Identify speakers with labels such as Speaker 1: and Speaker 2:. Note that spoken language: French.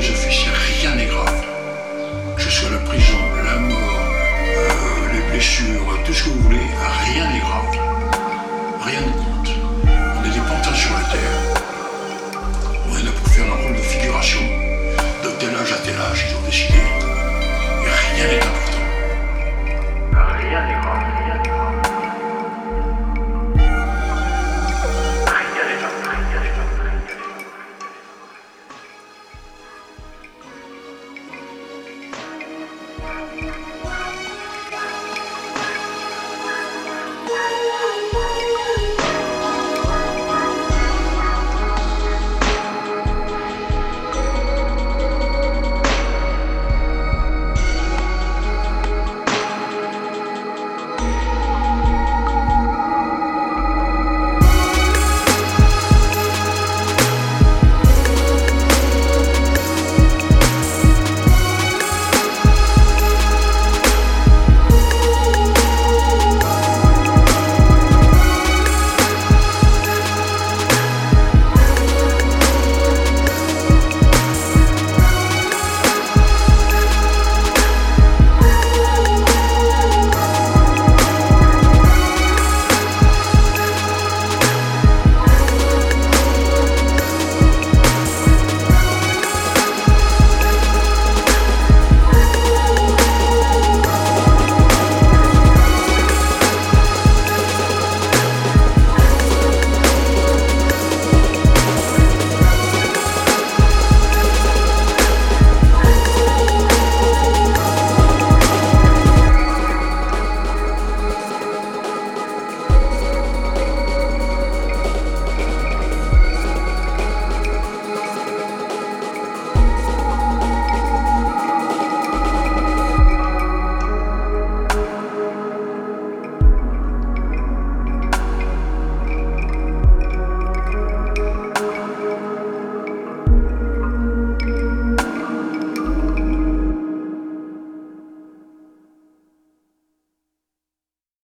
Speaker 1: Dieu rien n'est grave. Que ce soit la prison, la mort, euh, les blessures, tout ce que vous voulez, rien n'est grave.